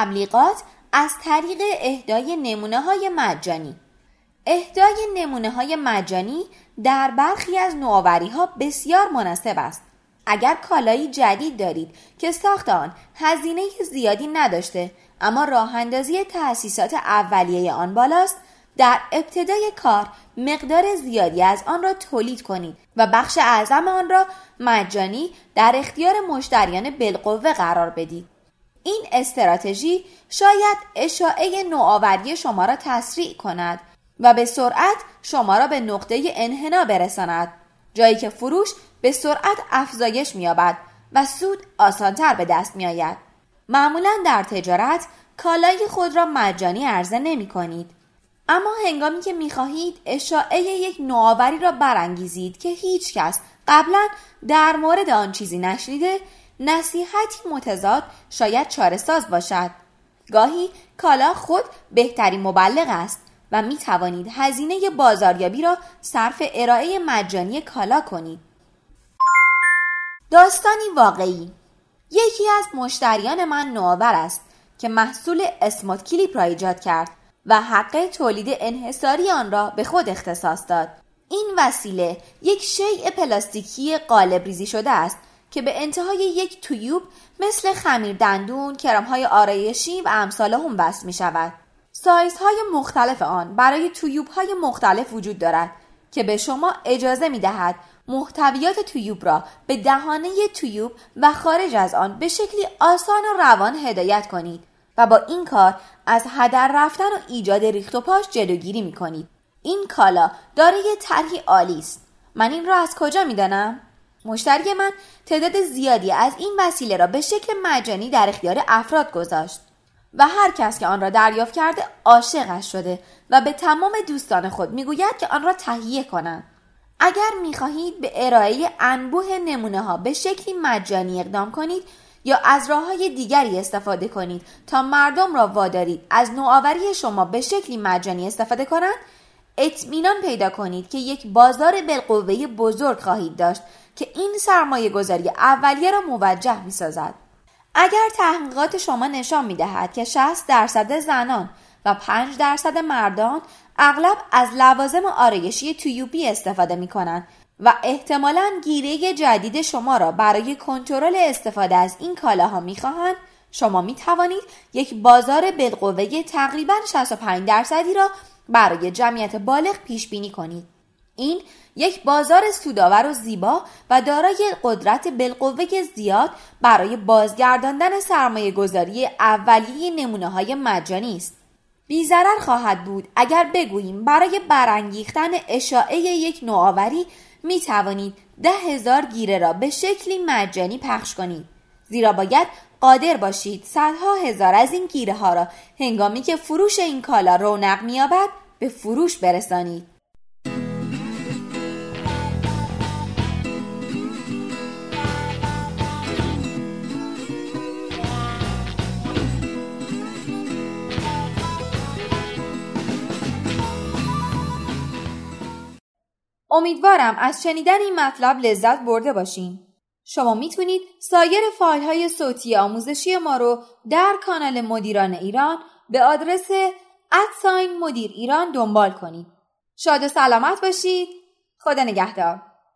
تبلیغات از طریق اهدای نمونه های مجانی. اهدای نمونه های مجانی در برخی از نوآوری ها بسیار مناسب است. اگر کالایی جدید دارید که ساخت آن هزینه زیادی نداشته اما راه اندازی تأسیسات اولیه آن بالاست در ابتدای کار مقدار زیادی از آن را تولید کنید و بخش اعظم آن را مجانی در اختیار مشتریان بالقوه قرار بدید. این استراتژی شاید اشاعه نوآوری شما را تسریع کند و به سرعت شما را به نقطه انحنا برساند جایی که فروش به سرعت افزایش مییابد و سود آسانتر به دست میآید. معمولا در تجارت کالای خود را مجانی عرضه نمی کنید اما هنگامی که می خواهید اشاعه یک نوآوری را برانگیزید که هیچ کس قبلا در مورد آن چیزی نشنیده نصیحتی متضاد شاید چاره ساز باشد. گاهی کالا خود بهترین مبلغ است و می توانید هزینه بازاریابی را صرف ارائه مجانی کالا کنید. داستانی واقعی. یکی از مشتریان من نوآور است که محصول اسموت کلیپ را ایجاد کرد و حق تولید انحصاری آن را به خود اختصاص داد. این وسیله یک شیء پلاستیکی قالب ریزی شده است که به انتهای یک تویوب مثل خمیر دندون، های آرایشی و امثال هم وصل می شود. سایزهای مختلف آن برای تویوب های مختلف وجود دارد که به شما اجازه می دهد محتویات تویوب را به دهانه تویوب و خارج از آن به شکلی آسان و روان هدایت کنید و با این کار از هدر رفتن و ایجاد ریخت و پاش جلوگیری می کنید. این کالا دارای طرحی عالی است. من این را از کجا می دانم؟ مشتری من تعداد زیادی از این وسیله را به شکل مجانی در اختیار افراد گذاشت و هر کس که آن را دریافت کرده عاشقش شده و به تمام دوستان خود می‌گوید که آن را تهیه کنند. اگر می‌خواهید به ارائه انبوه نمونه ها به شکلی مجانی اقدام کنید یا از راه های دیگری استفاده کنید تا مردم را وادارید از نوآوری شما به شکلی مجانی استفاده کنند اطمینان پیدا کنید که یک بازار بالقوه بزرگ خواهید داشت که این سرمایه گذاری اولیه را موجه می سازد. اگر تحقیقات شما نشان می دهد که 60 درصد زنان و 5 درصد مردان اغلب از لوازم آرایشی تویوبی استفاده می کنند و احتمالا گیره جدید شما را برای کنترل استفاده از این کالاها می خواهند شما می توانید یک بازار بالقوه تقریبا 65 درصدی را برای جمعیت بالغ پیش بینی کنید. این یک بازار سودآور و زیبا و دارای قدرت بالقوه زیاد برای بازگرداندن سرمایه گذاری اولیه نمونه های مجانی است. بیزرر خواهد بود اگر بگوییم برای برانگیختن اشاعه یک نوآوری می توانید ده هزار گیره را به شکلی مجانی پخش کنید. زیرا باید قادر باشید صدها هزار از این گیره ها را هنگامی که فروش این کالا رونق مییابد به فروش برسانید. امیدوارم از شنیدن این مطلب لذت برده باشین. شما می‌تونید سایر فایل های صوتی آموزشی ما رو در کانال مدیران ایران به آدرس ادساین مدیر ایران دنبال کنید. شاد و سلامت باشید. خدا نگهدار.